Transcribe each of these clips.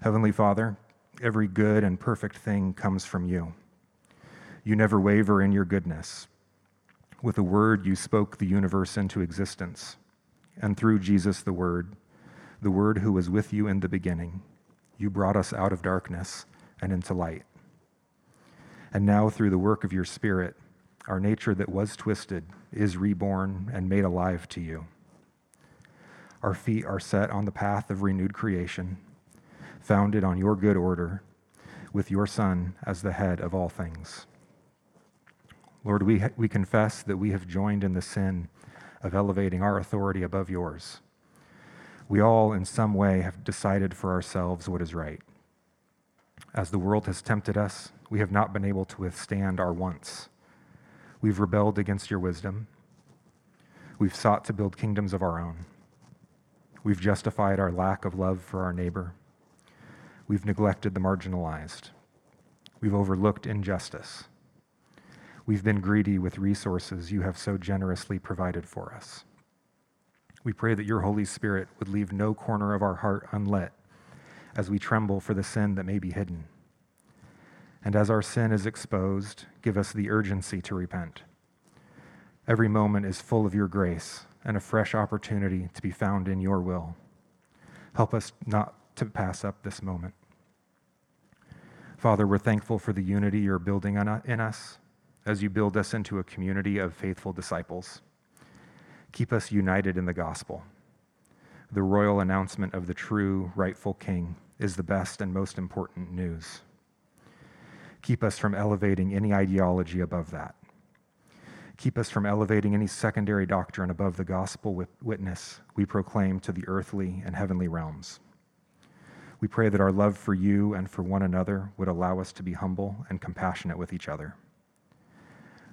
Heavenly Father, every good and perfect thing comes from you. You never waver in your goodness. With a word, you spoke the universe into existence. And through Jesus, the Word, the Word who was with you in the beginning, you brought us out of darkness and into light. And now, through the work of your Spirit, our nature that was twisted is reborn and made alive to you. Our feet are set on the path of renewed creation founded on your good order, with your Son as the head of all things. Lord, we, we confess that we have joined in the sin of elevating our authority above yours. We all, in some way, have decided for ourselves what is right. As the world has tempted us, we have not been able to withstand our wants. We've rebelled against your wisdom. We've sought to build kingdoms of our own. We've justified our lack of love for our neighbor. We've neglected the marginalized. We've overlooked injustice. We've been greedy with resources you have so generously provided for us. We pray that your Holy Spirit would leave no corner of our heart unlit as we tremble for the sin that may be hidden. And as our sin is exposed, give us the urgency to repent. Every moment is full of your grace and a fresh opportunity to be found in your will. Help us not to pass up this moment. Father, we're thankful for the unity you're building in us as you build us into a community of faithful disciples. Keep us united in the gospel. The royal announcement of the true, rightful King is the best and most important news. Keep us from elevating any ideology above that. Keep us from elevating any secondary doctrine above the gospel witness we proclaim to the earthly and heavenly realms. We pray that our love for you and for one another would allow us to be humble and compassionate with each other.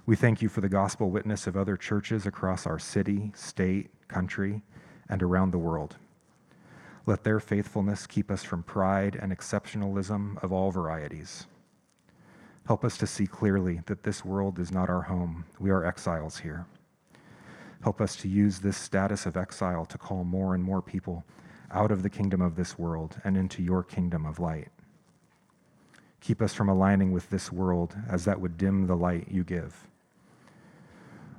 We thank you for the gospel witness of other churches across our city, state, country, and around the world. Let their faithfulness keep us from pride and exceptionalism of all varieties. Help us to see clearly that this world is not our home. We are exiles here. Help us to use this status of exile to call more and more people out of the kingdom of this world and into your kingdom of light. Keep us from aligning with this world, as that would dim the light you give.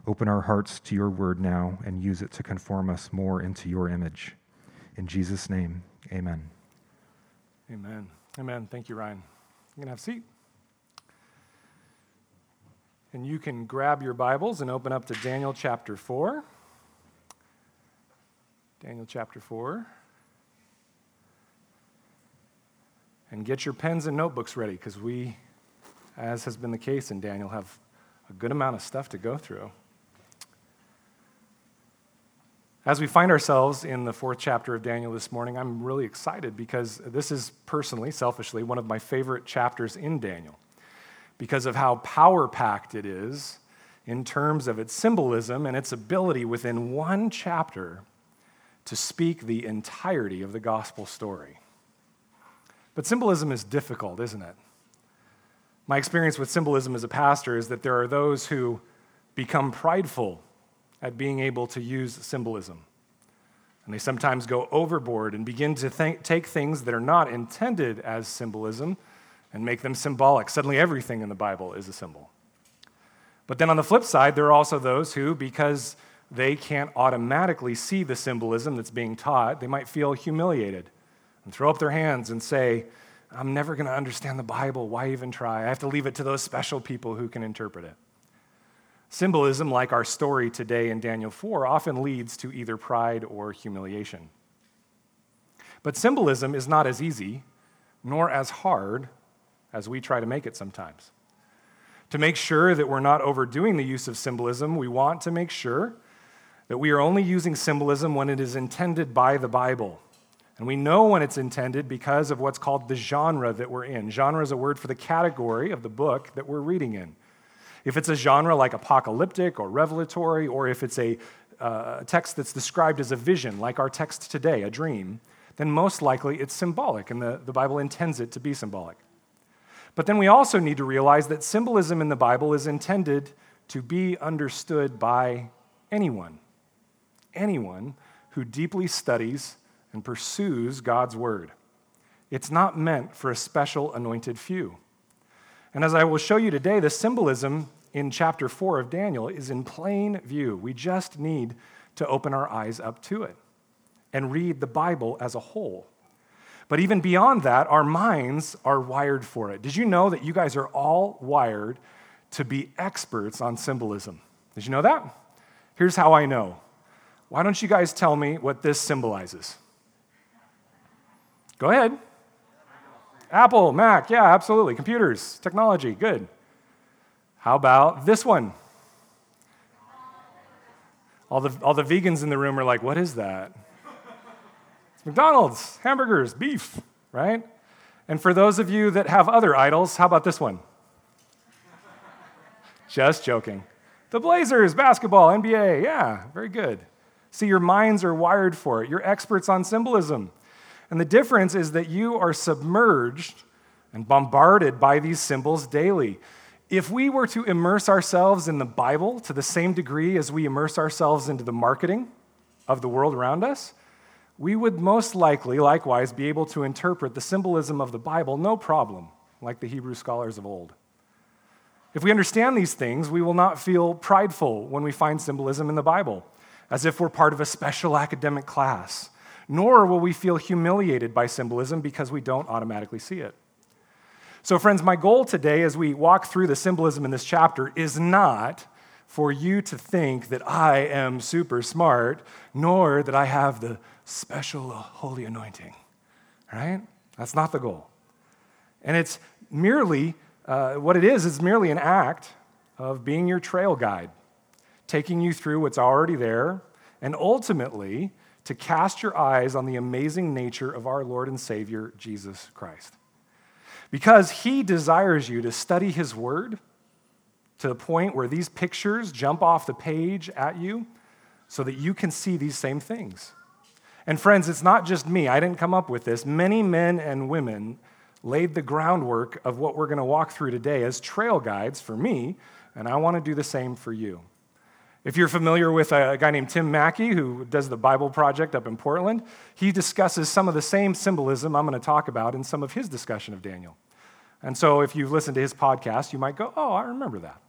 Open our hearts to your word now and use it to conform us more into your image. In Jesus' name, amen. Amen. Amen. Thank you, Ryan. You can have a seat. And you can grab your Bibles and open up to Daniel chapter 4. Daniel chapter 4. And get your pens and notebooks ready because we, as has been the case in Daniel, have a good amount of stuff to go through. As we find ourselves in the fourth chapter of Daniel this morning, I'm really excited because this is personally, selfishly, one of my favorite chapters in Daniel because of how power packed it is in terms of its symbolism and its ability within one chapter to speak the entirety of the gospel story. But symbolism is difficult, isn't it? My experience with symbolism as a pastor is that there are those who become prideful at being able to use symbolism. And they sometimes go overboard and begin to take things that are not intended as symbolism and make them symbolic. Suddenly, everything in the Bible is a symbol. But then on the flip side, there are also those who, because they can't automatically see the symbolism that's being taught, they might feel humiliated and throw up their hands and say, I'm never going to understand the Bible. Why even try? I have to leave it to those special people who can interpret it. Symbolism, like our story today in Daniel 4, often leads to either pride or humiliation. But symbolism is not as easy nor as hard as we try to make it sometimes. To make sure that we're not overdoing the use of symbolism, we want to make sure that we are only using symbolism when it is intended by the Bible and we know when it's intended because of what's called the genre that we're in. Genre is a word for the category of the book that we're reading in. If it's a genre like apocalyptic or revelatory, or if it's a uh, text that's described as a vision, like our text today, a dream, then most likely it's symbolic, and the, the Bible intends it to be symbolic. But then we also need to realize that symbolism in the Bible is intended to be understood by anyone. Anyone who deeply studies and pursues God's word. It's not meant for a special anointed few. And as I will show you today, the symbolism in chapter 4 of Daniel is in plain view. We just need to open our eyes up to it and read the Bible as a whole. But even beyond that, our minds are wired for it. Did you know that you guys are all wired to be experts on symbolism? Did you know that? Here's how I know. Why don't you guys tell me what this symbolizes? Go ahead. Apple, Mac, yeah, absolutely. Computers, technology, good. How about this one? All the, all the vegans in the room are like, what is that? It's McDonald's, hamburgers, beef, right? And for those of you that have other idols, how about this one? Just joking. The Blazers, basketball, NBA, yeah, very good. See, your minds are wired for it. You're experts on symbolism. And the difference is that you are submerged and bombarded by these symbols daily. If we were to immerse ourselves in the Bible to the same degree as we immerse ourselves into the marketing of the world around us, we would most likely, likewise, be able to interpret the symbolism of the Bible no problem, like the Hebrew scholars of old. If we understand these things, we will not feel prideful when we find symbolism in the Bible, as if we're part of a special academic class, nor will we feel humiliated by symbolism because we don't automatically see it. So, friends, my goal today as we walk through the symbolism in this chapter is not for you to think that I am super smart, nor that I have the special holy anointing, right? That's not the goal. And it's merely, uh, what it is, is merely an act of being your trail guide, taking you through what's already there, and ultimately to cast your eyes on the amazing nature of our Lord and Savior, Jesus Christ because he desires you to study his word to the point where these pictures jump off the page at you so that you can see these same things. And friends, it's not just me. I didn't come up with this. Many men and women laid the groundwork of what we're going to walk through today as trail guides for me, and I want to do the same for you. If you're familiar with a guy named Tim Mackie, who does the Bible Project up in Portland, he discusses some of the same symbolism I'm going to talk about in some of his discussion of Daniel. And so if you've listened to his podcast, you might go, oh, I remember that.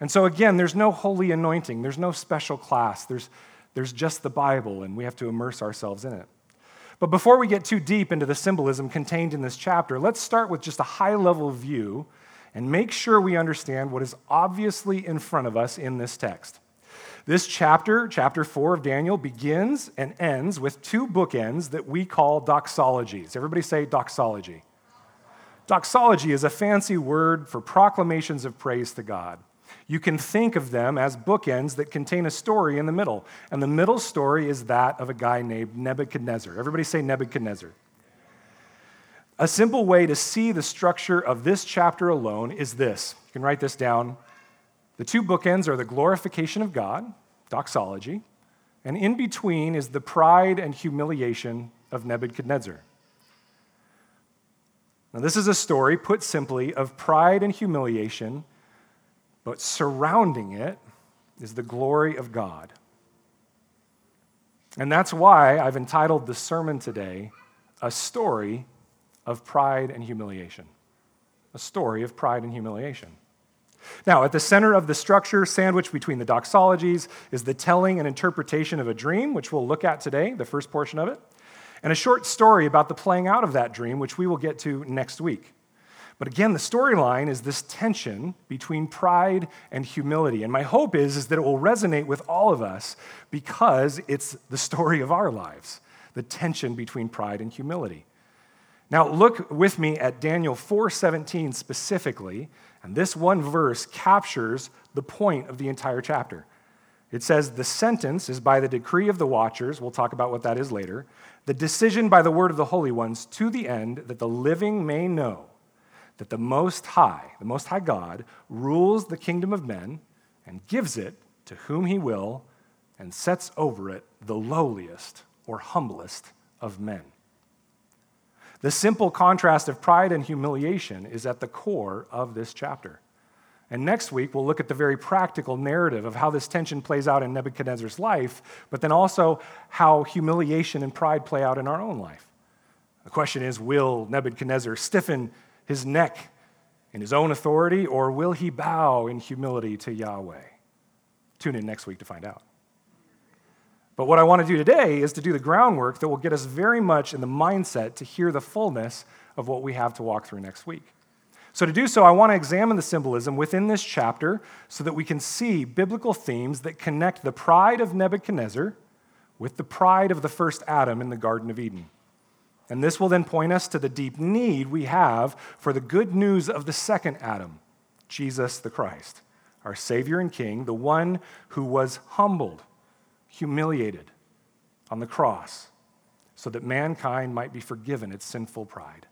And so again, there's no holy anointing, there's no special class, there's, there's just the Bible, and we have to immerse ourselves in it. But before we get too deep into the symbolism contained in this chapter, let's start with just a high level view and make sure we understand what is obviously in front of us in this text. This chapter, chapter 4 of Daniel, begins and ends with two bookends that we call doxologies. Everybody say doxology. Doxology is a fancy word for proclamations of praise to God. You can think of them as bookends that contain a story in the middle. And the middle story is that of a guy named Nebuchadnezzar. Everybody say Nebuchadnezzar. A simple way to see the structure of this chapter alone is this. You can write this down the two bookends are the glorification of God, doxology, and in between is the pride and humiliation of Nebuchadnezzar. Now, this is a story, put simply, of pride and humiliation, but surrounding it is the glory of God. And that's why I've entitled the sermon today, A Story of Pride and Humiliation. A story of pride and humiliation. Now, at the center of the structure, sandwiched between the doxologies, is the telling and interpretation of a dream, which we'll look at today, the first portion of it, and a short story about the playing out of that dream, which we will get to next week. But again, the storyline is this tension between pride and humility. And my hope is, is that it will resonate with all of us because it's the story of our lives the tension between pride and humility. Now, look with me at Daniel 4:17 specifically and this one verse captures the point of the entire chapter. It says, The sentence is by the decree of the watchers. We'll talk about what that is later. The decision by the word of the holy ones to the end that the living may know that the Most High, the Most High God, rules the kingdom of men and gives it to whom he will and sets over it the lowliest or humblest of men. The simple contrast of pride and humiliation is at the core of this chapter. And next week, we'll look at the very practical narrative of how this tension plays out in Nebuchadnezzar's life, but then also how humiliation and pride play out in our own life. The question is will Nebuchadnezzar stiffen his neck in his own authority, or will he bow in humility to Yahweh? Tune in next week to find out. But what I want to do today is to do the groundwork that will get us very much in the mindset to hear the fullness of what we have to walk through next week. So, to do so, I want to examine the symbolism within this chapter so that we can see biblical themes that connect the pride of Nebuchadnezzar with the pride of the first Adam in the Garden of Eden. And this will then point us to the deep need we have for the good news of the second Adam, Jesus the Christ, our Savior and King, the one who was humbled, humiliated on the cross, so that mankind might be forgiven its sinful pride.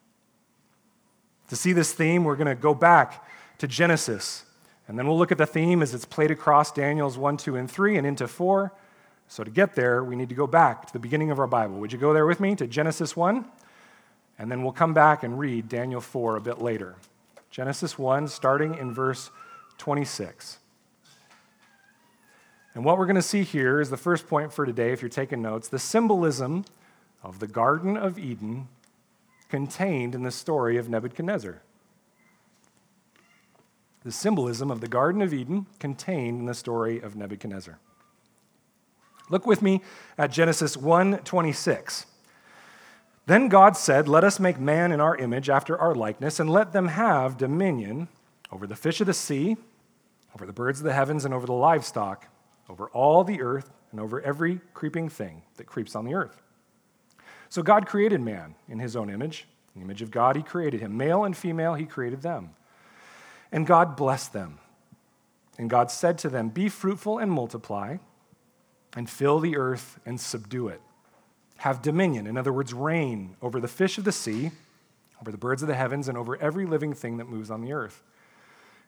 To see this theme, we're going to go back to Genesis, and then we'll look at the theme as it's played across Daniel's 1, 2, and 3 and into 4. So to get there, we need to go back to the beginning of our Bible. Would you go there with me to Genesis 1? And then we'll come back and read Daniel 4 a bit later. Genesis 1, starting in verse 26. And what we're going to see here is the first point for today, if you're taking notes the symbolism of the Garden of Eden contained in the story of Nebuchadnezzar. The symbolism of the Garden of Eden contained in the story of Nebuchadnezzar. Look with me at Genesis 1:26. Then God said, "Let us make man in our image after our likeness and let them have dominion over the fish of the sea, over the birds of the heavens and over the livestock, over all the earth and over every creeping thing that creeps on the earth." So God created man in his own image. In the image of God, he created him. Male and female, he created them. And God blessed them. And God said to them, Be fruitful and multiply, and fill the earth and subdue it. Have dominion, in other words, reign over the fish of the sea, over the birds of the heavens, and over every living thing that moves on the earth.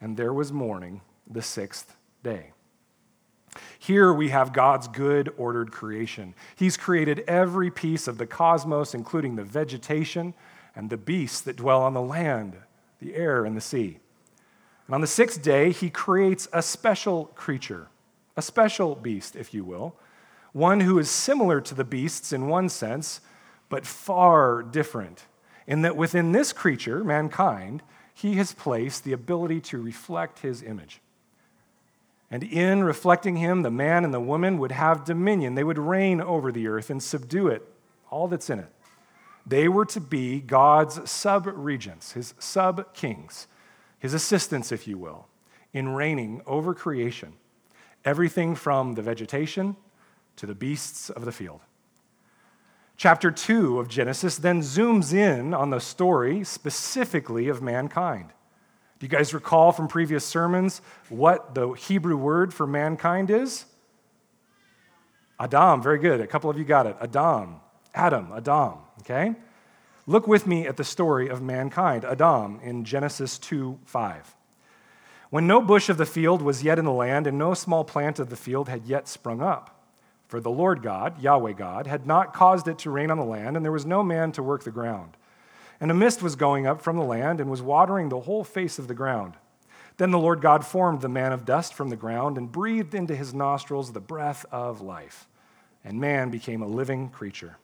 and there was morning, the sixth day. Here we have God's good, ordered creation. He's created every piece of the cosmos, including the vegetation and the beasts that dwell on the land, the air, and the sea. And on the sixth day, he creates a special creature, a special beast, if you will, one who is similar to the beasts in one sense, but far different, in that within this creature, mankind, he has placed the ability to reflect his image. And in reflecting him, the man and the woman would have dominion. They would reign over the earth and subdue it, all that's in it. They were to be God's sub regents, his sub kings, his assistants, if you will, in reigning over creation. Everything from the vegetation to the beasts of the field. Chapter 2 of Genesis then zooms in on the story specifically of mankind. Do you guys recall from previous sermons what the Hebrew word for mankind is? Adam, very good. A couple of you got it. Adam, Adam, Adam, okay? Look with me at the story of mankind, Adam, in Genesis 2 5. When no bush of the field was yet in the land, and no small plant of the field had yet sprung up, for the Lord God, Yahweh God, had not caused it to rain on the land, and there was no man to work the ground. And a mist was going up from the land and was watering the whole face of the ground. Then the Lord God formed the man of dust from the ground and breathed into his nostrils the breath of life. And man became a living creature.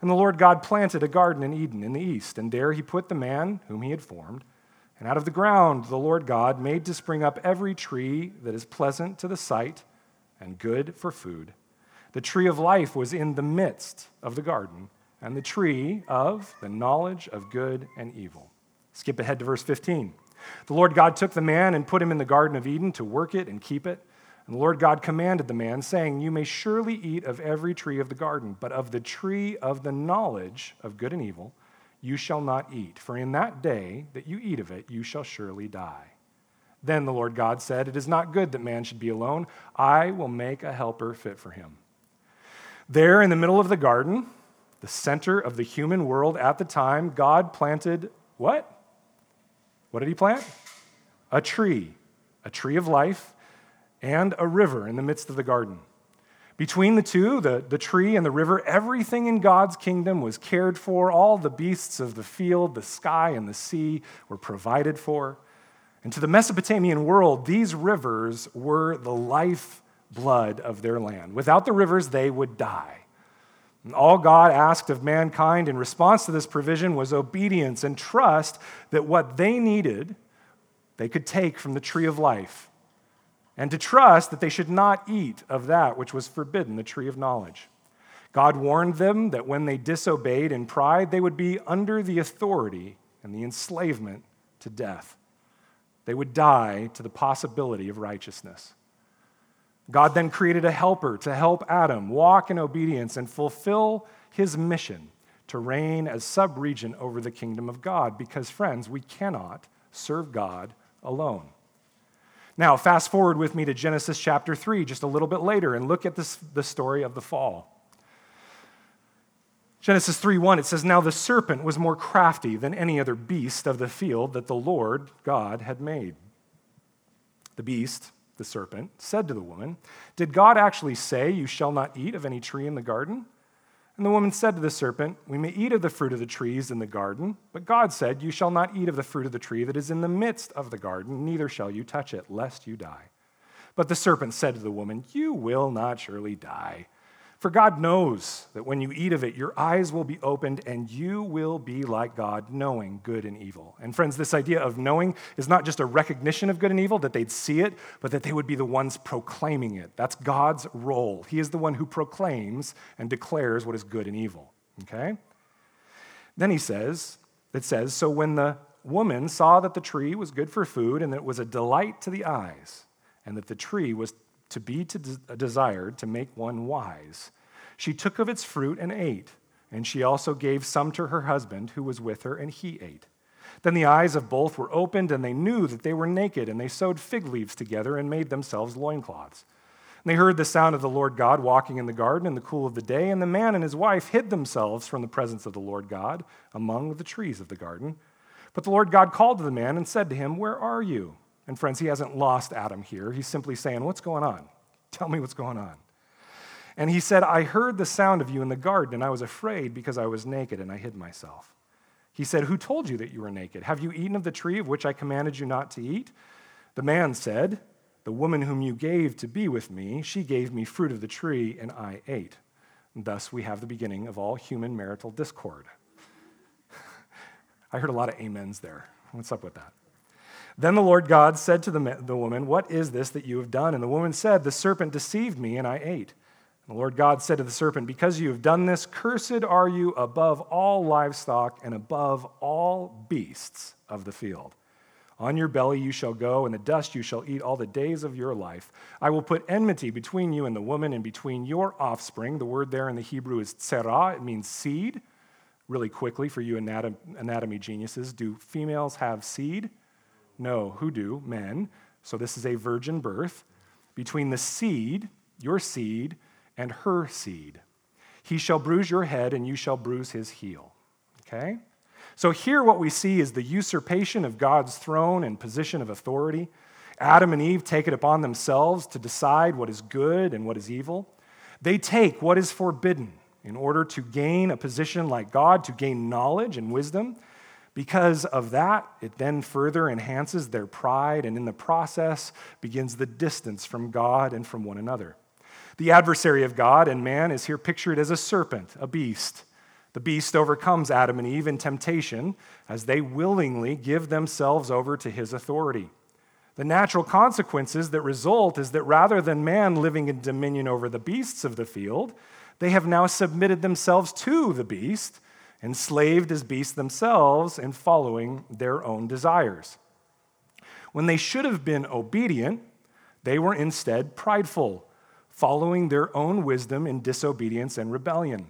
And the Lord God planted a garden in Eden in the east, and there he put the man whom he had formed. And out of the ground the Lord God made to spring up every tree that is pleasant to the sight and good for food. The tree of life was in the midst of the garden and the tree of the knowledge of good and evil. Skip ahead to verse 15. The Lord God took the man and put him in the Garden of Eden to work it and keep it. And the Lord God commanded the man, saying, You may surely eat of every tree of the garden, but of the tree of the knowledge of good and evil you shall not eat, for in that day that you eat of it, you shall surely die. Then the Lord God said, It is not good that man should be alone. I will make a helper fit for him. There in the middle of the garden, the center of the human world at the time, God planted what? What did he plant? A tree, a tree of life, and a river in the midst of the garden. Between the two, the, the tree and the river, everything in God's kingdom was cared for. All the beasts of the field, the sky, and the sea were provided for. And to the Mesopotamian world, these rivers were the life blood of their land. Without the rivers, they would die. And all God asked of mankind in response to this provision was obedience and trust that what they needed, they could take from the tree of life and to trust that they should not eat of that which was forbidden, the tree of knowledge. God warned them that when they disobeyed in pride, they would be under the authority and the enslavement to death. They would die to the possibility of righteousness. God then created a helper to help Adam walk in obedience and fulfill his mission to reign as subregent over the kingdom of God. Because, friends, we cannot serve God alone. Now, fast forward with me to Genesis chapter 3, just a little bit later, and look at this, the story of the fall. Genesis 3:1 it says now the serpent was more crafty than any other beast of the field that the Lord God had made. The beast, the serpent, said to the woman, "Did God actually say you shall not eat of any tree in the garden?" And the woman said to the serpent, We may eat of the fruit of the trees in the garden, but God said, You shall not eat of the fruit of the tree that is in the midst of the garden, neither shall you touch it, lest you die. But the serpent said to the woman, You will not surely die. For God knows that when you eat of it, your eyes will be opened and you will be like God, knowing good and evil. And friends, this idea of knowing is not just a recognition of good and evil, that they'd see it, but that they would be the ones proclaiming it. That's God's role. He is the one who proclaims and declares what is good and evil. Okay? Then he says, it says, So when the woman saw that the tree was good for food and that it was a delight to the eyes, and that the tree was to be to de- desired to make one wise. She took of its fruit and ate, and she also gave some to her husband who was with her, and he ate. Then the eyes of both were opened, and they knew that they were naked, and they sewed fig leaves together and made themselves loincloths. And they heard the sound of the Lord God walking in the garden in the cool of the day, and the man and his wife hid themselves from the presence of the Lord God among the trees of the garden. But the Lord God called to the man and said to him, Where are you? And friends, he hasn't lost Adam here. He's simply saying, What's going on? Tell me what's going on. And he said, I heard the sound of you in the garden, and I was afraid because I was naked and I hid myself. He said, Who told you that you were naked? Have you eaten of the tree of which I commanded you not to eat? The man said, The woman whom you gave to be with me, she gave me fruit of the tree, and I ate. And thus we have the beginning of all human marital discord. I heard a lot of amens there. What's up with that? Then the Lord God said to the, the woman, What is this that you have done? And the woman said, The serpent deceived me, and I ate. And the Lord God said to the serpent, Because you have done this, cursed are you above all livestock and above all beasts of the field. On your belly you shall go, and the dust you shall eat all the days of your life. I will put enmity between you and the woman, and between your offspring. The word there in the Hebrew is tzerah, it means seed. Really quickly, for you anatomy geniuses, do females have seed? No, who do? Men. So this is a virgin birth between the seed, your seed, and her seed. He shall bruise your head, and you shall bruise his heel. Okay? So here, what we see is the usurpation of God's throne and position of authority. Adam and Eve take it upon themselves to decide what is good and what is evil. They take what is forbidden in order to gain a position like God, to gain knowledge and wisdom. Because of that, it then further enhances their pride and in the process begins the distance from God and from one another. The adversary of God and man is here pictured as a serpent, a beast. The beast overcomes Adam and Eve in temptation as they willingly give themselves over to his authority. The natural consequences that result is that rather than man living in dominion over the beasts of the field, they have now submitted themselves to the beast enslaved as beasts themselves and following their own desires. When they should have been obedient, they were instead prideful, following their own wisdom in disobedience and rebellion.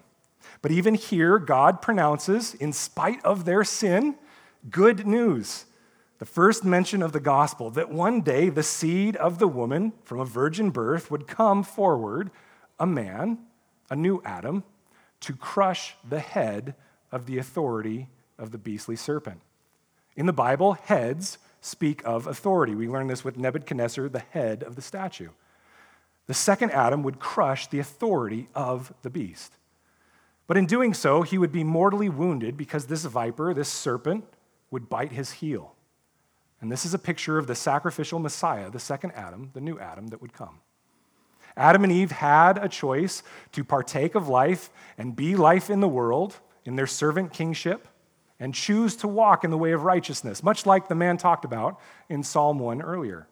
But even here, God pronounces, in spite of their sin, good news. The first mention of the gospel that one day the seed of the woman from a virgin birth would come forward, a man, a new Adam, to crush the head of the authority of the beastly serpent. In the Bible, heads speak of authority. We learn this with Nebuchadnezzar, the head of the statue. The second Adam would crush the authority of the beast. But in doing so, he would be mortally wounded because this viper, this serpent, would bite his heel. And this is a picture of the sacrificial Messiah, the second Adam, the new Adam that would come. Adam and Eve had a choice to partake of life and be life in the world in their servant kingship and choose to walk in the way of righteousness, much like the man talked about in Psalm 1 earlier.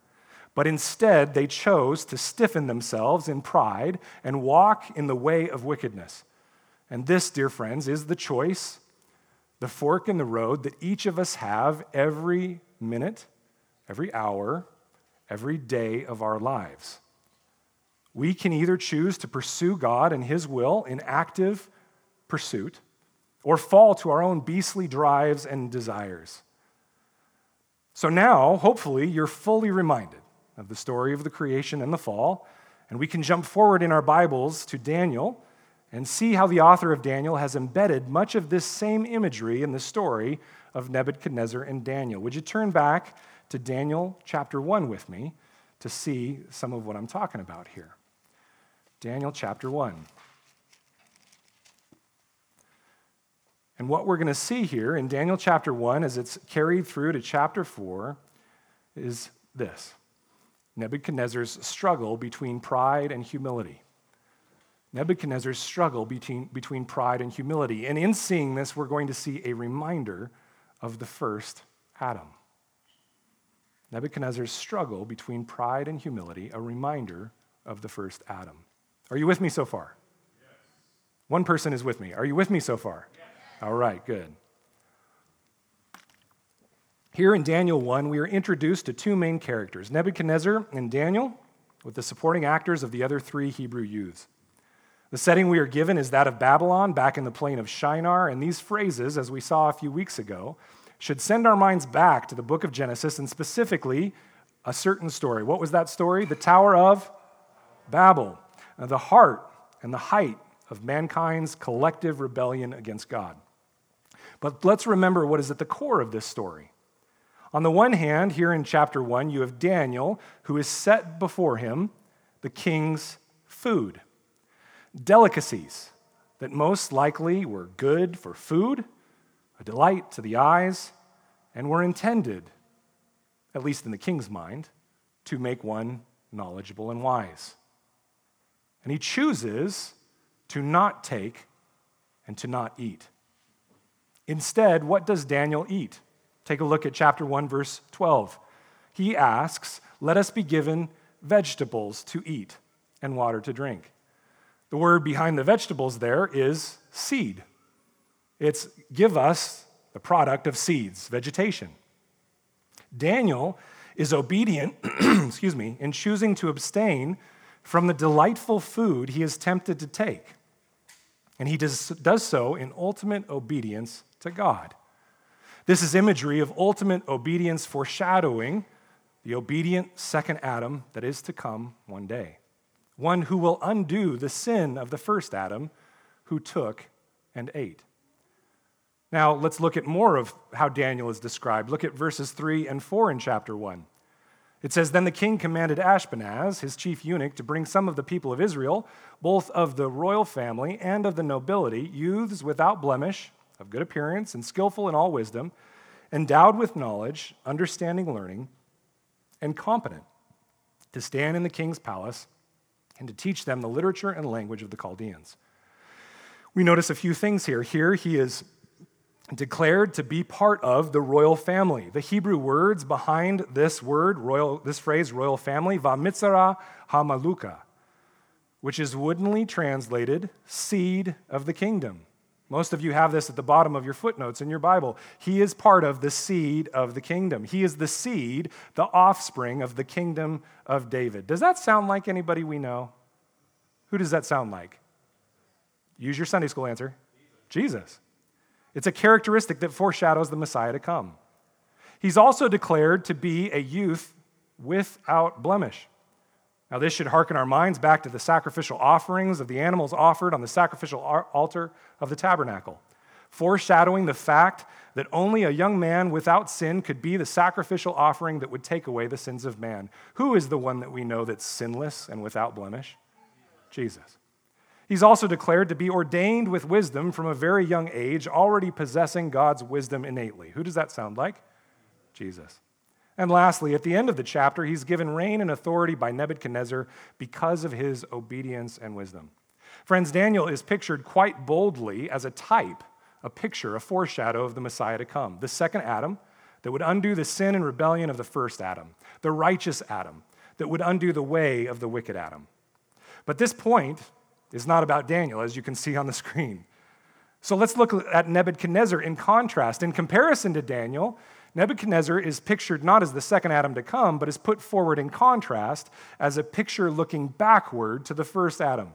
But instead, they chose to stiffen themselves in pride and walk in the way of wickedness. And this, dear friends, is the choice, the fork in the road that each of us have every minute, every hour, every day of our lives. We can either choose to pursue God and His will in active pursuit or fall to our own beastly drives and desires. So now, hopefully, you're fully reminded of the story of the creation and the fall, and we can jump forward in our Bibles to Daniel and see how the author of Daniel has embedded much of this same imagery in the story of Nebuchadnezzar and Daniel. Would you turn back to Daniel chapter 1 with me to see some of what I'm talking about here? Daniel chapter 1. And what we're going to see here in Daniel chapter 1, as it's carried through to chapter 4, is this Nebuchadnezzar's struggle between pride and humility. Nebuchadnezzar's struggle between, between pride and humility. And in seeing this, we're going to see a reminder of the first Adam. Nebuchadnezzar's struggle between pride and humility, a reminder of the first Adam. Are you with me so far? Yes. One person is with me. Are you with me so far? Yes. All right, good. Here in Daniel 1, we are introduced to two main characters Nebuchadnezzar and Daniel, with the supporting actors of the other three Hebrew youths. The setting we are given is that of Babylon, back in the plain of Shinar, and these phrases, as we saw a few weeks ago, should send our minds back to the book of Genesis and specifically a certain story. What was that story? The Tower of Babel, the heart and the height of mankind's collective rebellion against God. But let's remember what is at the core of this story. On the one hand, here in chapter 1, you have Daniel, who is set before him the king's food, delicacies that most likely were good for food, a delight to the eyes, and were intended, at least in the king's mind, to make one knowledgeable and wise. And he chooses to not take and to not eat. Instead, what does Daniel eat? Take a look at chapter 1, verse 12. He asks, Let us be given vegetables to eat and water to drink. The word behind the vegetables there is seed. It's give us the product of seeds, vegetation. Daniel is obedient, excuse me, in choosing to abstain from the delightful food he is tempted to take. And he does, does so in ultimate obedience to God. This is imagery of ultimate obedience foreshadowing the obedient second Adam that is to come one day. One who will undo the sin of the first Adam who took and ate. Now, let's look at more of how Daniel is described. Look at verses 3 and 4 in chapter 1. It says, Then the king commanded Ashpenaz, his chief eunuch, to bring some of the people of Israel, both of the royal family and of the nobility, youths without blemish, of good appearance, and skillful in all wisdom, endowed with knowledge, understanding learning, and competent, to stand in the king's palace and to teach them the literature and language of the Chaldeans. We notice a few things here. Here he is declared to be part of the royal family. The Hebrew words behind this word, royal, this phrase, royal family, vamitzara hamaluka, which is woodenly translated seed of the kingdom. Most of you have this at the bottom of your footnotes in your Bible. He is part of the seed of the kingdom. He is the seed, the offspring of the kingdom of David. Does that sound like anybody we know? Who does that sound like? Use your Sunday school answer Jesus. It's a characteristic that foreshadows the Messiah to come. He's also declared to be a youth without blemish. Now, this should hearken our minds back to the sacrificial offerings of the animals offered on the sacrificial altar of the tabernacle, foreshadowing the fact that only a young man without sin could be the sacrificial offering that would take away the sins of man. Who is the one that we know that's sinless and without blemish? Jesus. He's also declared to be ordained with wisdom from a very young age, already possessing God's wisdom innately. Who does that sound like? Jesus. And lastly, at the end of the chapter, he's given reign and authority by Nebuchadnezzar because of his obedience and wisdom. Friends, Daniel is pictured quite boldly as a type, a picture, a foreshadow of the Messiah to come, the second Adam that would undo the sin and rebellion of the first Adam, the righteous Adam that would undo the way of the wicked Adam. But this point is not about Daniel, as you can see on the screen. So let's look at Nebuchadnezzar in contrast. In comparison to Daniel, Nebuchadnezzar is pictured not as the second Adam to come, but is put forward in contrast as a picture looking backward to the first Adam.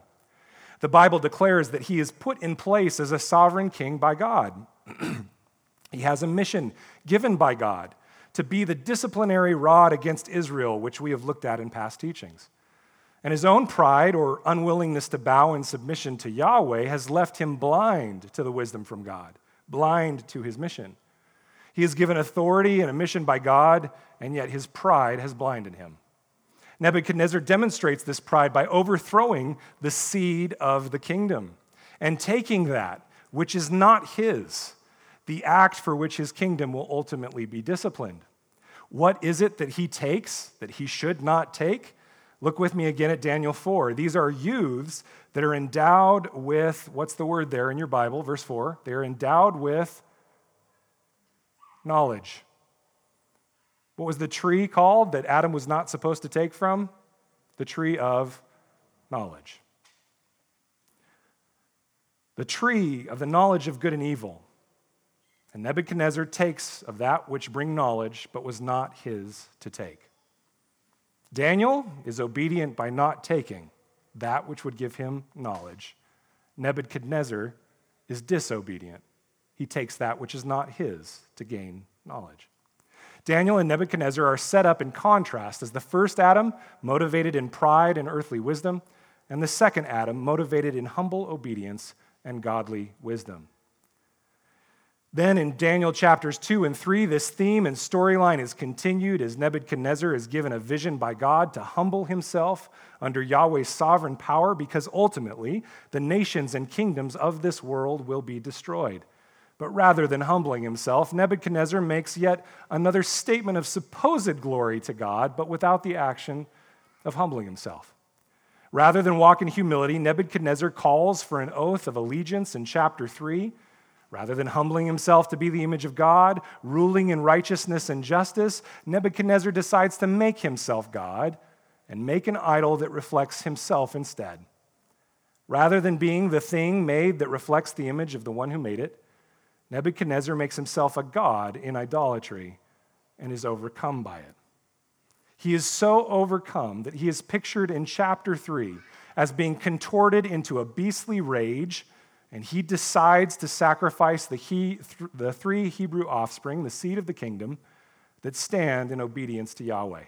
The Bible declares that he is put in place as a sovereign king by God. he has a mission given by God to be the disciplinary rod against Israel, which we have looked at in past teachings. And his own pride or unwillingness to bow in submission to Yahweh has left him blind to the wisdom from God, blind to his mission. He is given authority and a mission by God, and yet his pride has blinded him. Nebuchadnezzar demonstrates this pride by overthrowing the seed of the kingdom and taking that which is not his, the act for which his kingdom will ultimately be disciplined. What is it that he takes that he should not take? Look with me again at Daniel 4. These are youths that are endowed with, what's the word there in your Bible? Verse 4. They are endowed with knowledge. What was the tree called that Adam was not supposed to take from? The tree of knowledge. The tree of the knowledge of good and evil. And Nebuchadnezzar takes of that which bring knowledge, but was not his to take. Daniel is obedient by not taking that which would give him knowledge. Nebuchadnezzar is disobedient he takes that which is not his to gain knowledge. Daniel and Nebuchadnezzar are set up in contrast as the first Adam, motivated in pride and earthly wisdom, and the second Adam, motivated in humble obedience and godly wisdom. Then in Daniel chapters 2 and 3, this theme and storyline is continued as Nebuchadnezzar is given a vision by God to humble himself under Yahweh's sovereign power because ultimately the nations and kingdoms of this world will be destroyed. But rather than humbling himself, Nebuchadnezzar makes yet another statement of supposed glory to God, but without the action of humbling himself. Rather than walk in humility, Nebuchadnezzar calls for an oath of allegiance in chapter 3. Rather than humbling himself to be the image of God, ruling in righteousness and justice, Nebuchadnezzar decides to make himself God and make an idol that reflects himself instead. Rather than being the thing made that reflects the image of the one who made it, Nebuchadnezzar makes himself a god in idolatry and is overcome by it. He is so overcome that he is pictured in chapter 3 as being contorted into a beastly rage, and he decides to sacrifice the, he, the three Hebrew offspring, the seed of the kingdom, that stand in obedience to Yahweh.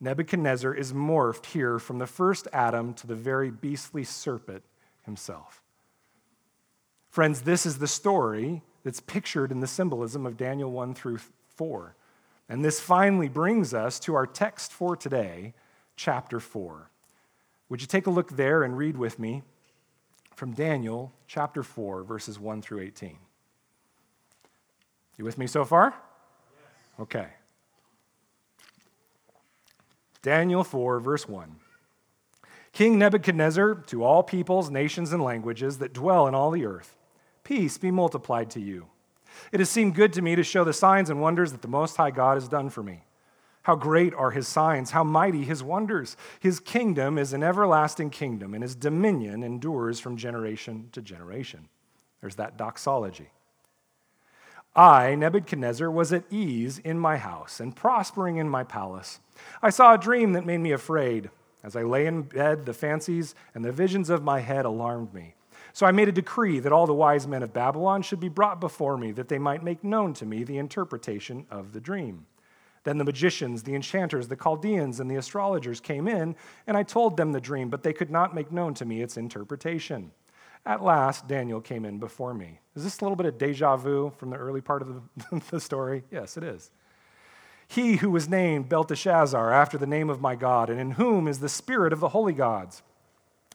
Nebuchadnezzar is morphed here from the first Adam to the very beastly serpent himself. Friends, this is the story that's pictured in the symbolism of Daniel 1 through 4. And this finally brings us to our text for today, chapter 4. Would you take a look there and read with me from Daniel chapter 4, verses 1 through 18? You with me so far? Yes. Okay. Daniel 4, verse 1. King Nebuchadnezzar, to all peoples, nations, and languages that dwell in all the earth, Peace be multiplied to you. It has seemed good to me to show the signs and wonders that the Most High God has done for me. How great are his signs, how mighty his wonders. His kingdom is an everlasting kingdom, and his dominion endures from generation to generation. There's that doxology. I, Nebuchadnezzar, was at ease in my house and prospering in my palace. I saw a dream that made me afraid. As I lay in bed, the fancies and the visions of my head alarmed me. So I made a decree that all the wise men of Babylon should be brought before me, that they might make known to me the interpretation of the dream. Then the magicians, the enchanters, the Chaldeans, and the astrologers came in, and I told them the dream, but they could not make known to me its interpretation. At last, Daniel came in before me. Is this a little bit of deja vu from the early part of the, the story? Yes, it is. He who was named Belteshazzar after the name of my God, and in whom is the spirit of the holy gods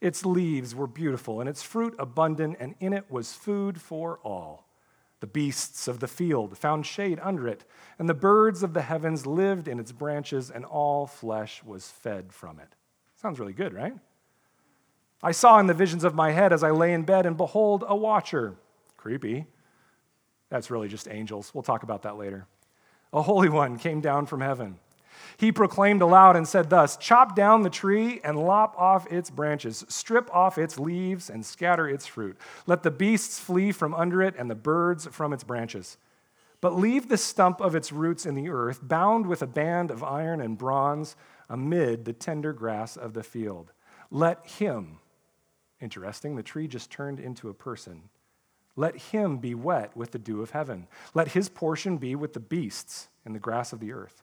Its leaves were beautiful, and its fruit abundant, and in it was food for all. The beasts of the field found shade under it, and the birds of the heavens lived in its branches, and all flesh was fed from it. Sounds really good, right? I saw in the visions of my head as I lay in bed, and behold, a watcher. Creepy. That's really just angels. We'll talk about that later. A holy one came down from heaven. He proclaimed aloud and said thus Chop down the tree and lop off its branches, strip off its leaves and scatter its fruit. Let the beasts flee from under it and the birds from its branches. But leave the stump of its roots in the earth, bound with a band of iron and bronze amid the tender grass of the field. Let him, interesting, the tree just turned into a person. Let him be wet with the dew of heaven. Let his portion be with the beasts in the grass of the earth.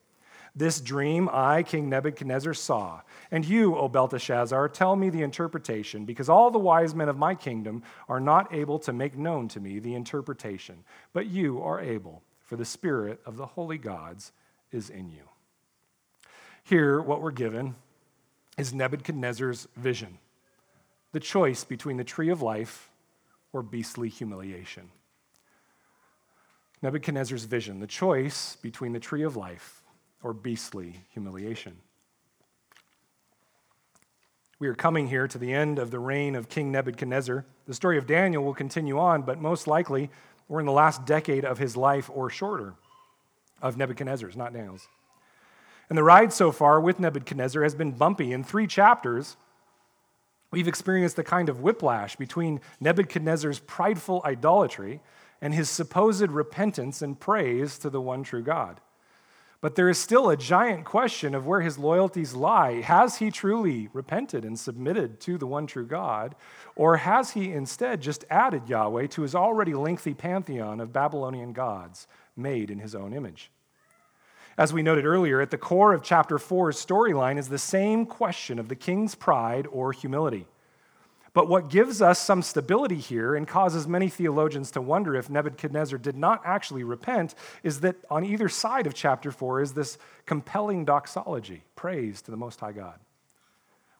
This dream I, King Nebuchadnezzar, saw. And you, O Belteshazzar, tell me the interpretation, because all the wise men of my kingdom are not able to make known to me the interpretation. But you are able, for the spirit of the holy gods is in you. Here, what we're given is Nebuchadnezzar's vision the choice between the tree of life or beastly humiliation. Nebuchadnezzar's vision, the choice between the tree of life or beastly humiliation. We are coming here to the end of the reign of King Nebuchadnezzar. The story of Daniel will continue on, but most likely we're in the last decade of his life or shorter of Nebuchadnezzar's, not Daniel's. And the ride so far with Nebuchadnezzar has been bumpy. In three chapters, we've experienced the kind of whiplash between Nebuchadnezzar's prideful idolatry and his supposed repentance and praise to the one true God. But there is still a giant question of where his loyalties lie. Has he truly repented and submitted to the one true God? Or has he instead just added Yahweh to his already lengthy pantheon of Babylonian gods made in his own image? As we noted earlier, at the core of chapter 4's storyline is the same question of the king's pride or humility. But what gives us some stability here and causes many theologians to wonder if Nebuchadnezzar did not actually repent is that on either side of chapter 4 is this compelling doxology, praise to the Most High God.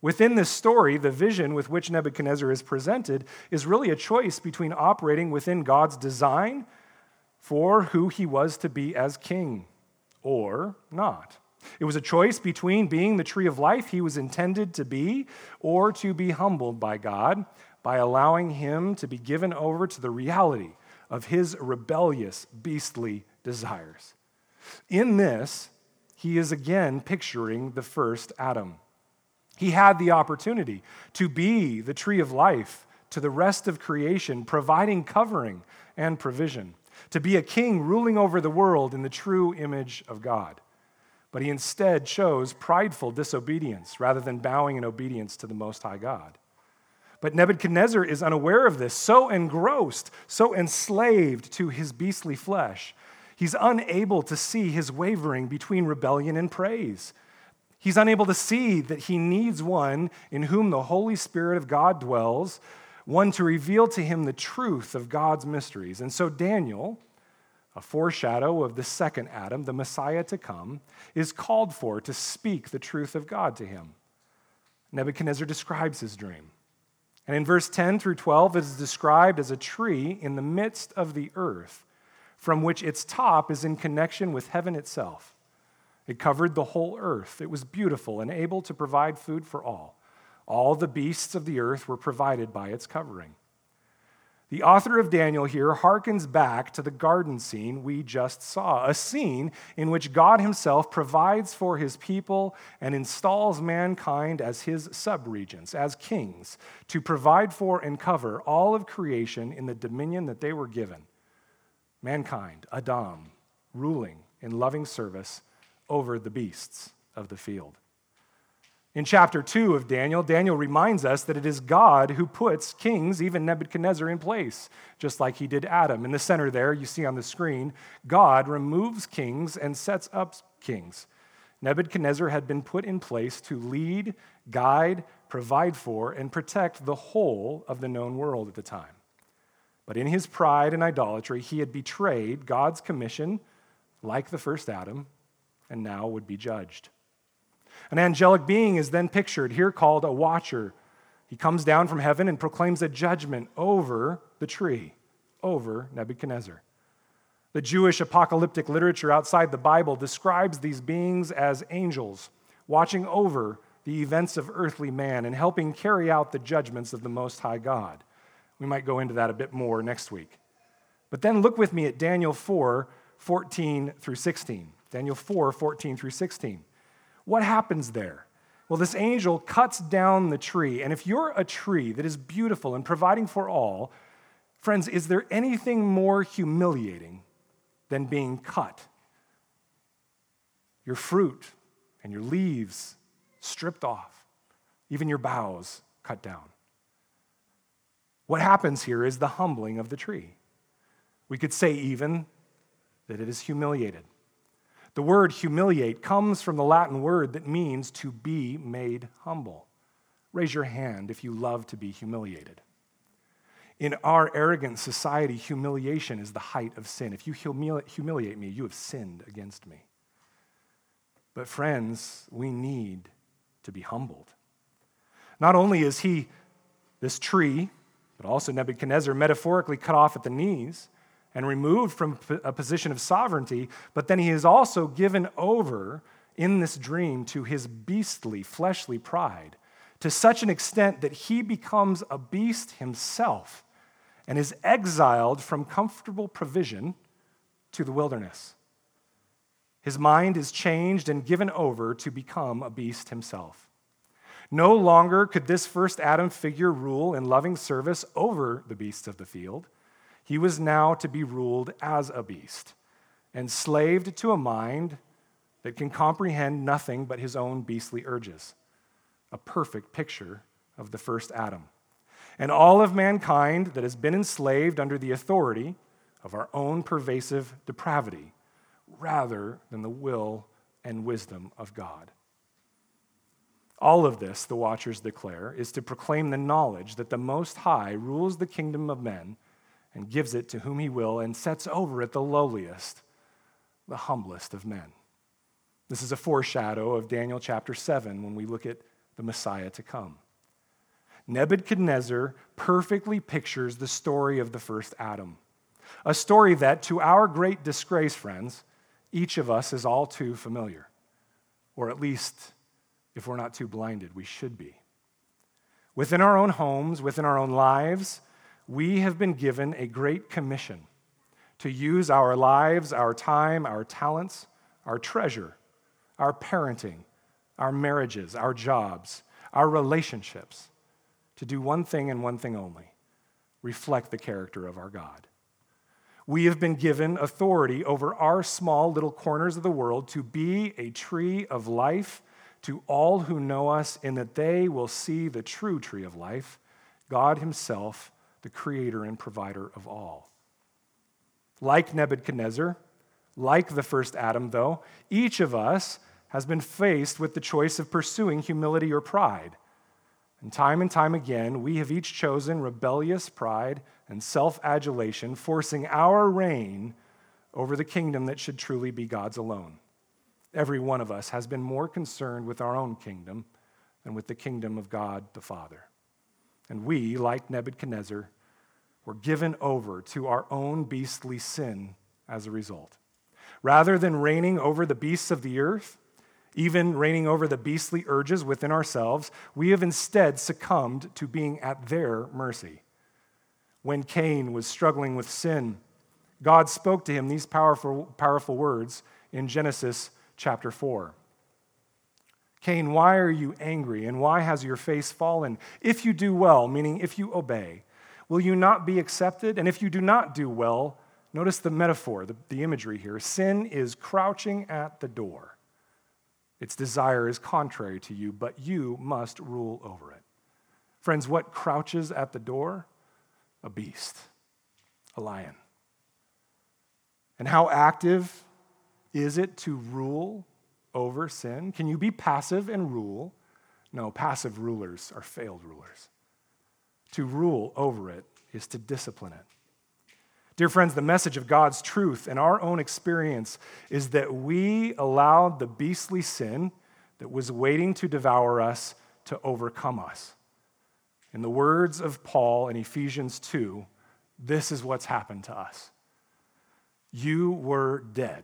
Within this story, the vision with which Nebuchadnezzar is presented is really a choice between operating within God's design for who he was to be as king or not. It was a choice between being the tree of life he was intended to be or to be humbled by God by allowing him to be given over to the reality of his rebellious, beastly desires. In this, he is again picturing the first Adam. He had the opportunity to be the tree of life to the rest of creation, providing covering and provision, to be a king ruling over the world in the true image of God but he instead chose prideful disobedience rather than bowing in obedience to the Most High God. But Nebuchadnezzar is unaware of this, so engrossed, so enslaved to his beastly flesh. He's unable to see his wavering between rebellion and praise. He's unable to see that he needs one in whom the Holy Spirit of God dwells, one to reveal to him the truth of God's mysteries. And so Daniel, a foreshadow of the second Adam, the Messiah to come, is called for to speak the truth of God to him. Nebuchadnezzar describes his dream. And in verse 10 through 12, it is described as a tree in the midst of the earth, from which its top is in connection with heaven itself. It covered the whole earth. It was beautiful and able to provide food for all. All the beasts of the earth were provided by its covering. The author of Daniel here harkens back to the garden scene we just saw, a scene in which God himself provides for his people and installs mankind as his subregents, as kings, to provide for and cover all of creation in the dominion that they were given. Mankind, Adam, ruling in loving service over the beasts of the field. In chapter 2 of Daniel, Daniel reminds us that it is God who puts kings, even Nebuchadnezzar, in place, just like he did Adam. In the center there, you see on the screen, God removes kings and sets up kings. Nebuchadnezzar had been put in place to lead, guide, provide for, and protect the whole of the known world at the time. But in his pride and idolatry, he had betrayed God's commission, like the first Adam, and now would be judged. An angelic being is then pictured, here called a watcher. He comes down from heaven and proclaims a judgment over the tree, over Nebuchadnezzar. The Jewish apocalyptic literature outside the Bible describes these beings as angels, watching over the events of earthly man and helping carry out the judgments of the Most High God. We might go into that a bit more next week. But then look with me at Daniel 4 14 through 16. Daniel 4 14 through 16. What happens there? Well, this angel cuts down the tree. And if you're a tree that is beautiful and providing for all, friends, is there anything more humiliating than being cut? Your fruit and your leaves stripped off, even your boughs cut down. What happens here is the humbling of the tree. We could say even that it is humiliated. The word humiliate comes from the Latin word that means to be made humble. Raise your hand if you love to be humiliated. In our arrogant society, humiliation is the height of sin. If you humiliate me, you have sinned against me. But, friends, we need to be humbled. Not only is he, this tree, but also Nebuchadnezzar, metaphorically cut off at the knees, and removed from a position of sovereignty, but then he is also given over in this dream to his beastly, fleshly pride to such an extent that he becomes a beast himself and is exiled from comfortable provision to the wilderness. His mind is changed and given over to become a beast himself. No longer could this first Adam figure rule in loving service over the beasts of the field. He was now to be ruled as a beast, enslaved to a mind that can comprehend nothing but his own beastly urges. A perfect picture of the first Adam. And all of mankind that has been enslaved under the authority of our own pervasive depravity rather than the will and wisdom of God. All of this, the watchers declare, is to proclaim the knowledge that the Most High rules the kingdom of men and gives it to whom he will and sets over it the lowliest, the humblest of men. This is a foreshadow of Daniel chapter 7 when we look at the Messiah to come. Nebuchadnezzar perfectly pictures the story of the first Adam, a story that, to our great disgrace, friends, each of us is all too familiar, or at least, if we're not too blinded, we should be. Within our own homes, within our own lives, we have been given a great commission to use our lives, our time, our talents, our treasure, our parenting, our marriages, our jobs, our relationships to do one thing and one thing only reflect the character of our God. We have been given authority over our small little corners of the world to be a tree of life to all who know us, in that they will see the true tree of life, God Himself the creator and provider of all. Like Nebuchadnezzar, like the first Adam, though, each of us has been faced with the choice of pursuing humility or pride. And time and time again, we have each chosen rebellious pride and self adulation, forcing our reign over the kingdom that should truly be God's alone. Every one of us has been more concerned with our own kingdom than with the kingdom of God the Father. And we, like Nebuchadnezzar, were given over to our own beastly sin as a result. Rather than reigning over the beasts of the earth, even reigning over the beastly urges within ourselves, we have instead succumbed to being at their mercy. When Cain was struggling with sin, God spoke to him these powerful, powerful words in Genesis chapter 4. Cain, why are you angry and why has your face fallen? If you do well, meaning if you obey, will you not be accepted? And if you do not do well, notice the metaphor, the, the imagery here. Sin is crouching at the door. Its desire is contrary to you, but you must rule over it. Friends, what crouches at the door? A beast, a lion. And how active is it to rule over sin? Can you be passive and rule? No, passive rulers are failed rulers. To rule over it is to discipline it. Dear friends, the message of God's truth and our own experience is that we allowed the beastly sin that was waiting to devour us to overcome us. In the words of Paul in Ephesians 2, this is what's happened to us. You were dead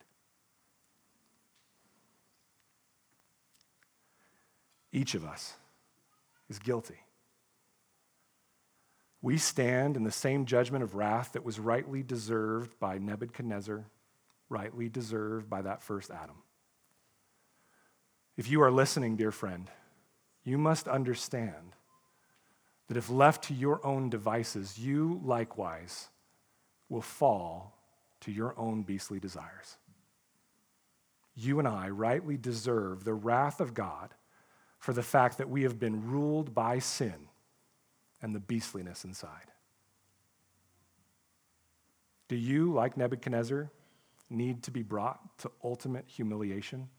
Each of us is guilty we stand in the same judgment of wrath that was rightly deserved by Nebuchadnezzar, rightly deserved by that first Adam. If you are listening, dear friend, you must understand that if left to your own devices, you likewise will fall to your own beastly desires. You and I rightly deserve the wrath of God for the fact that we have been ruled by sin and the beastliness inside. Do you, like Nebuchadnezzar, need to be brought to ultimate humiliation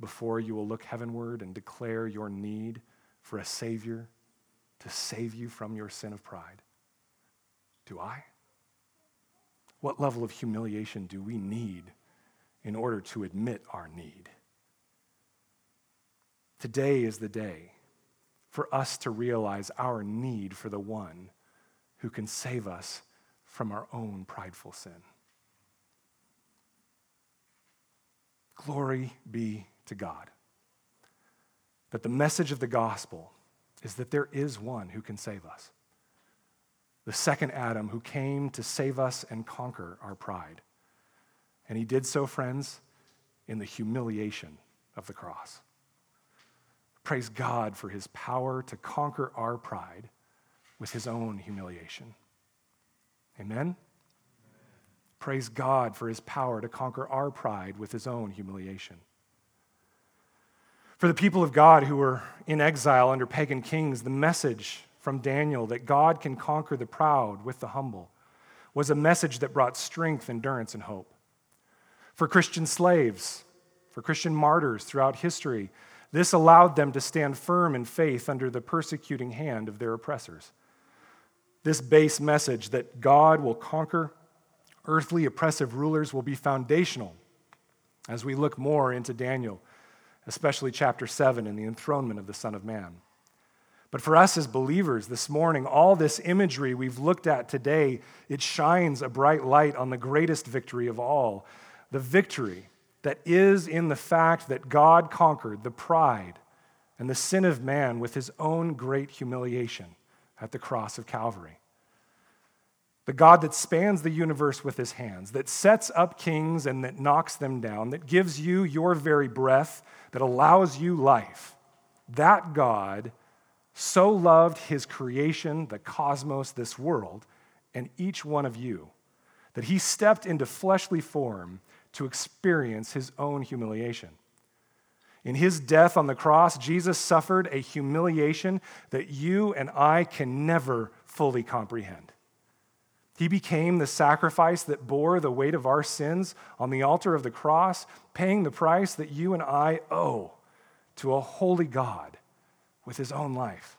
before you will look heavenward and declare your need for a Savior to save you from your sin of pride? Do I? What level of humiliation do we need in order to admit our need? Today is the day for us to realize our need for the one who can save us from our own prideful sin. Glory be to God. That the message of the gospel is that there is one who can save us. The second Adam who came to save us and conquer our pride. And he did so, friends, in the humiliation of the cross. Praise God for his power to conquer our pride with his own humiliation. Amen? Praise God for his power to conquer our pride with his own humiliation. For the people of God who were in exile under pagan kings, the message from Daniel that God can conquer the proud with the humble was a message that brought strength, endurance, and hope. For Christian slaves, for Christian martyrs throughout history, this allowed them to stand firm in faith under the persecuting hand of their oppressors. This base message that God will conquer earthly oppressive rulers will be foundational as we look more into Daniel, especially chapter 7 and the enthronement of the Son of Man. But for us as believers this morning, all this imagery we've looked at today, it shines a bright light on the greatest victory of all the victory that is in the fact that God conquered the pride and the sin of man with his own great humiliation at the cross of Calvary. The God that spans the universe with his hands, that sets up kings and that knocks them down, that gives you your very breath, that allows you life. That God so loved his creation, the cosmos, this world, and each one of you, that he stepped into fleshly form to experience his own humiliation. In his death on the cross, Jesus suffered a humiliation that you and I can never fully comprehend. He became the sacrifice that bore the weight of our sins on the altar of the cross, paying the price that you and I owe to a holy God with his own life.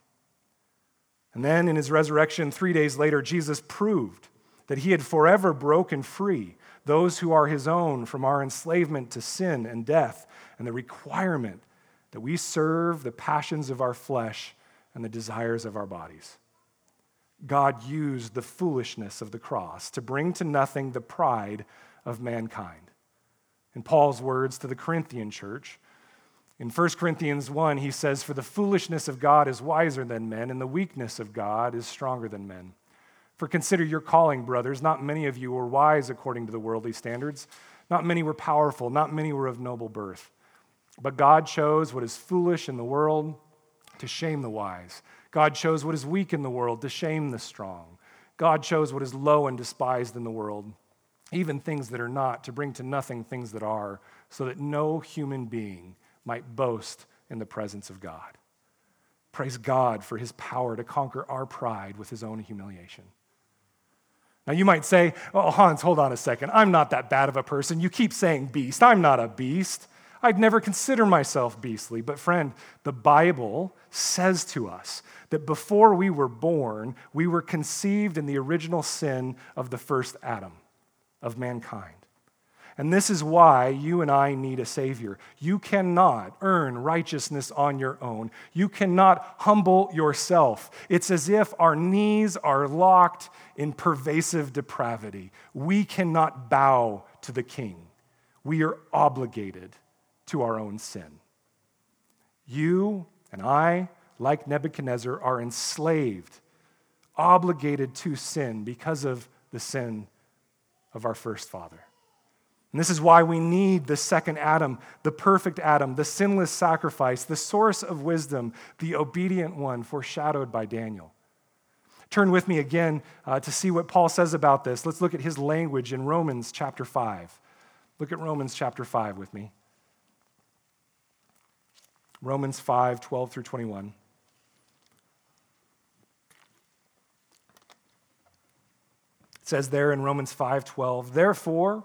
And then in his resurrection, three days later, Jesus proved that he had forever broken free those who are his own from our enslavement to sin and death and the requirement that we serve the passions of our flesh and the desires of our bodies. God used the foolishness of the cross to bring to nothing the pride of mankind. In Paul's words to the Corinthian church, in 1 Corinthians 1, he says, For the foolishness of God is wiser than men, and the weakness of God is stronger than men. For consider your calling, brothers. Not many of you were wise according to the worldly standards. Not many were powerful. Not many were of noble birth. But God chose what is foolish in the world to shame the wise. God chose what is weak in the world to shame the strong. God chose what is low and despised in the world, even things that are not, to bring to nothing things that are, so that no human being might boast in the presence of God. Praise God for his power to conquer our pride with his own humiliation. Now, you might say, Oh, Hans, hold on a second. I'm not that bad of a person. You keep saying beast. I'm not a beast. I'd never consider myself beastly. But, friend, the Bible says to us that before we were born, we were conceived in the original sin of the first Adam, of mankind. And this is why you and I need a Savior. You cannot earn righteousness on your own. You cannot humble yourself. It's as if our knees are locked in pervasive depravity. We cannot bow to the King. We are obligated to our own sin. You and I, like Nebuchadnezzar, are enslaved, obligated to sin because of the sin of our first father. And this is why we need the second Adam, the perfect Adam, the sinless sacrifice, the source of wisdom, the obedient one foreshadowed by Daniel. Turn with me again uh, to see what Paul says about this. Let's look at his language in Romans chapter 5. Look at Romans chapter 5 with me. Romans 5 12 through 21. It says there in Romans 5 12, therefore,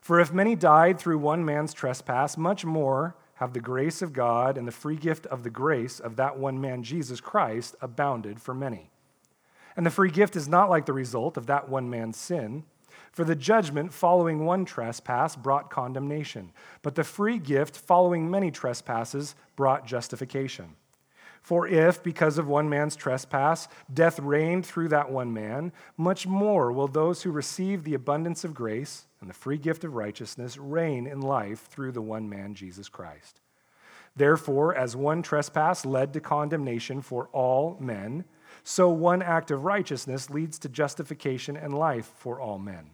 For if many died through one man's trespass, much more have the grace of God and the free gift of the grace of that one man, Jesus Christ, abounded for many. And the free gift is not like the result of that one man's sin. For the judgment following one trespass brought condemnation, but the free gift following many trespasses brought justification. For if, because of one man's trespass, death reigned through that one man, much more will those who receive the abundance of grace and the free gift of righteousness reign in life through the one man, Jesus Christ. Therefore, as one trespass led to condemnation for all men, so one act of righteousness leads to justification and life for all men.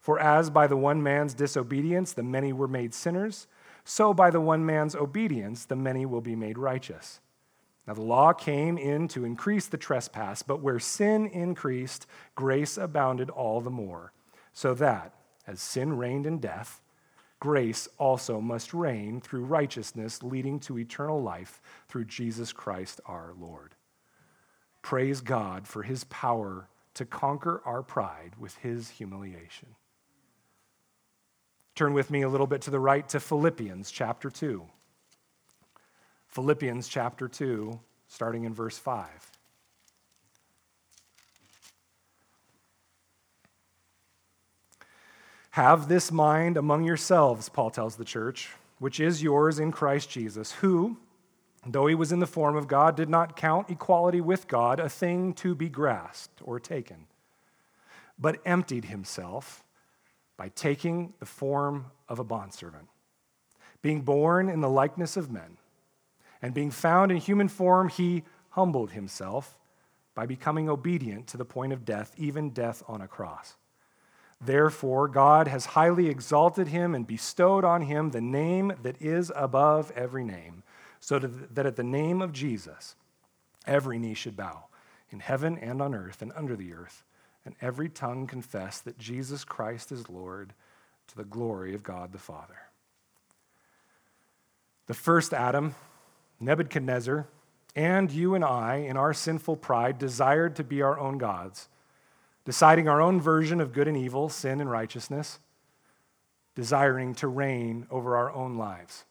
For as by the one man's disobedience the many were made sinners, so by the one man's obedience the many will be made righteous. Now, the law came in to increase the trespass, but where sin increased, grace abounded all the more, so that, as sin reigned in death, grace also must reign through righteousness, leading to eternal life through Jesus Christ our Lord. Praise God for his power to conquer our pride with his humiliation. Turn with me a little bit to the right to Philippians chapter 2. Philippians chapter 2, starting in verse 5. Have this mind among yourselves, Paul tells the church, which is yours in Christ Jesus, who, though he was in the form of God, did not count equality with God a thing to be grasped or taken, but emptied himself by taking the form of a bondservant, being born in the likeness of men and being found in human form, he humbled himself by becoming obedient to the point of death, even death on a cross. Therefore, God has highly exalted him and bestowed on him the name that is above every name, so that at the name of Jesus, every knee should bow, in heaven and on earth and under the earth, and every tongue confess that Jesus Christ is Lord to the glory of God the Father. The first Adam, Nebuchadnezzar, and you and I, in our sinful pride, desired to be our own gods deciding our own version of good and evil, sin and righteousness, desiring to reign over our own lives.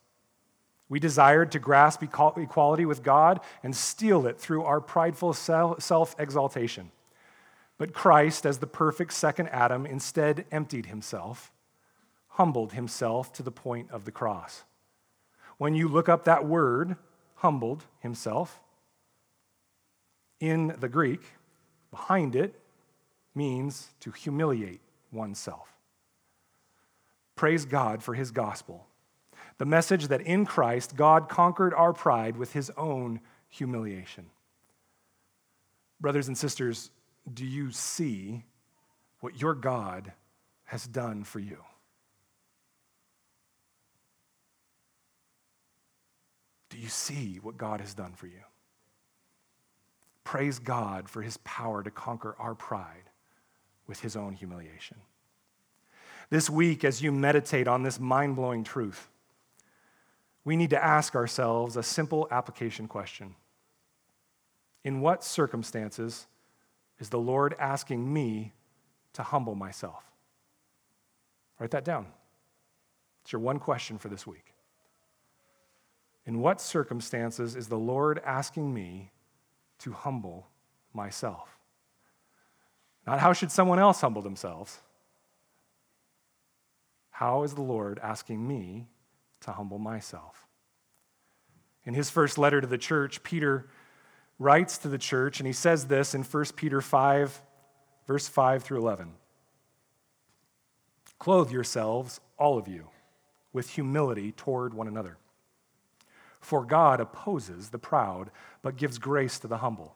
We desired to grasp equality with God and steal it through our prideful self exaltation. But Christ, as the perfect second Adam, instead emptied himself, humbled himself to the point of the cross. When you look up that word, humbled himself, in the Greek, behind it means to humiliate oneself. Praise God for his gospel. The message that in Christ, God conquered our pride with his own humiliation. Brothers and sisters, do you see what your God has done for you? Do you see what God has done for you? Praise God for his power to conquer our pride with his own humiliation. This week, as you meditate on this mind blowing truth, we need to ask ourselves a simple application question In what circumstances is the Lord asking me to humble myself? Write that down. It's your one question for this week. In what circumstances is the Lord asking me to humble myself? Not how should someone else humble themselves? How is the Lord asking me to humble myself? In his first letter to the church, Peter writes to the church, and he says this in 1 Peter 5, verse 5 through 11 Clothe yourselves, all of you, with humility toward one another. For God opposes the proud, but gives grace to the humble.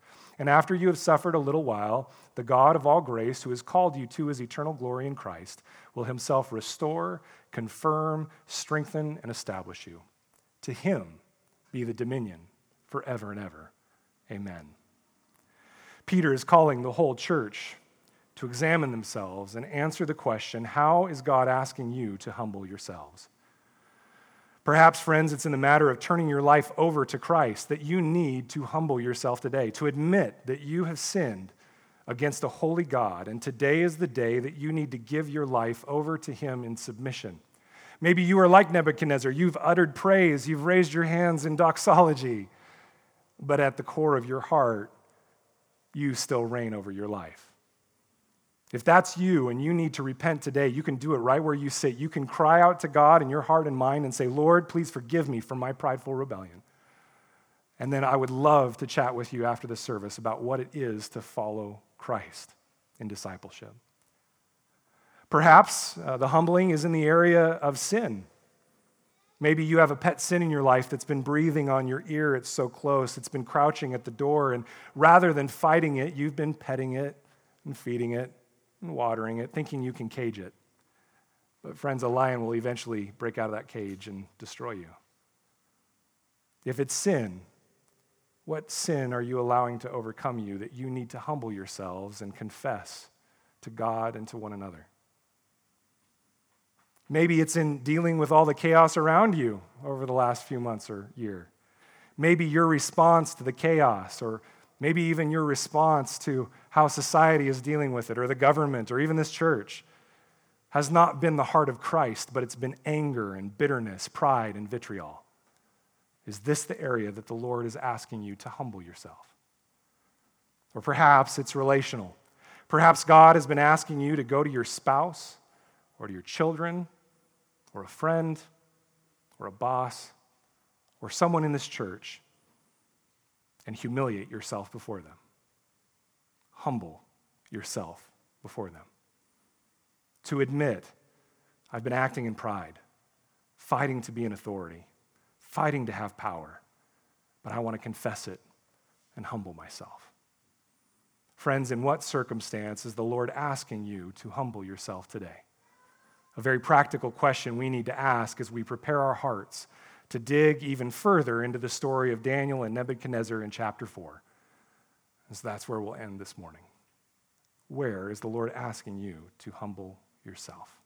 And after you have suffered a little while, the God of all grace, who has called you to his eternal glory in Christ, will himself restore, confirm, strengthen, and establish you. To him be the dominion forever and ever. Amen. Peter is calling the whole church to examine themselves and answer the question how is God asking you to humble yourselves? Perhaps, friends, it's in the matter of turning your life over to Christ that you need to humble yourself today, to admit that you have sinned against a holy God, and today is the day that you need to give your life over to Him in submission. Maybe you are like Nebuchadnezzar. You've uttered praise, you've raised your hands in doxology, but at the core of your heart, you still reign over your life. If that's you and you need to repent today, you can do it right where you sit. You can cry out to God in your heart and mind and say, Lord, please forgive me for my prideful rebellion. And then I would love to chat with you after the service about what it is to follow Christ in discipleship. Perhaps uh, the humbling is in the area of sin. Maybe you have a pet sin in your life that's been breathing on your ear. It's so close. It's been crouching at the door. And rather than fighting it, you've been petting it and feeding it and watering it, thinking you can cage it. But, friends, a lion will eventually break out of that cage and destroy you. If it's sin, what sin are you allowing to overcome you that you need to humble yourselves and confess to God and to one another? Maybe it's in dealing with all the chaos around you over the last few months or year. Maybe your response to the chaos or maybe even your response to how society is dealing with it, or the government, or even this church, has not been the heart of Christ, but it's been anger and bitterness, pride and vitriol. Is this the area that the Lord is asking you to humble yourself? Or perhaps it's relational. Perhaps God has been asking you to go to your spouse or to your children or a friend or a boss or someone in this church and humiliate yourself before them. Humble yourself before them. To admit, I've been acting in pride, fighting to be an authority, fighting to have power, but I want to confess it and humble myself. Friends, in what circumstance is the Lord asking you to humble yourself today? A very practical question we need to ask as we prepare our hearts to dig even further into the story of Daniel and Nebuchadnezzar in chapter 4. And so that's where we'll end this morning. Where is the Lord asking you to humble yourself?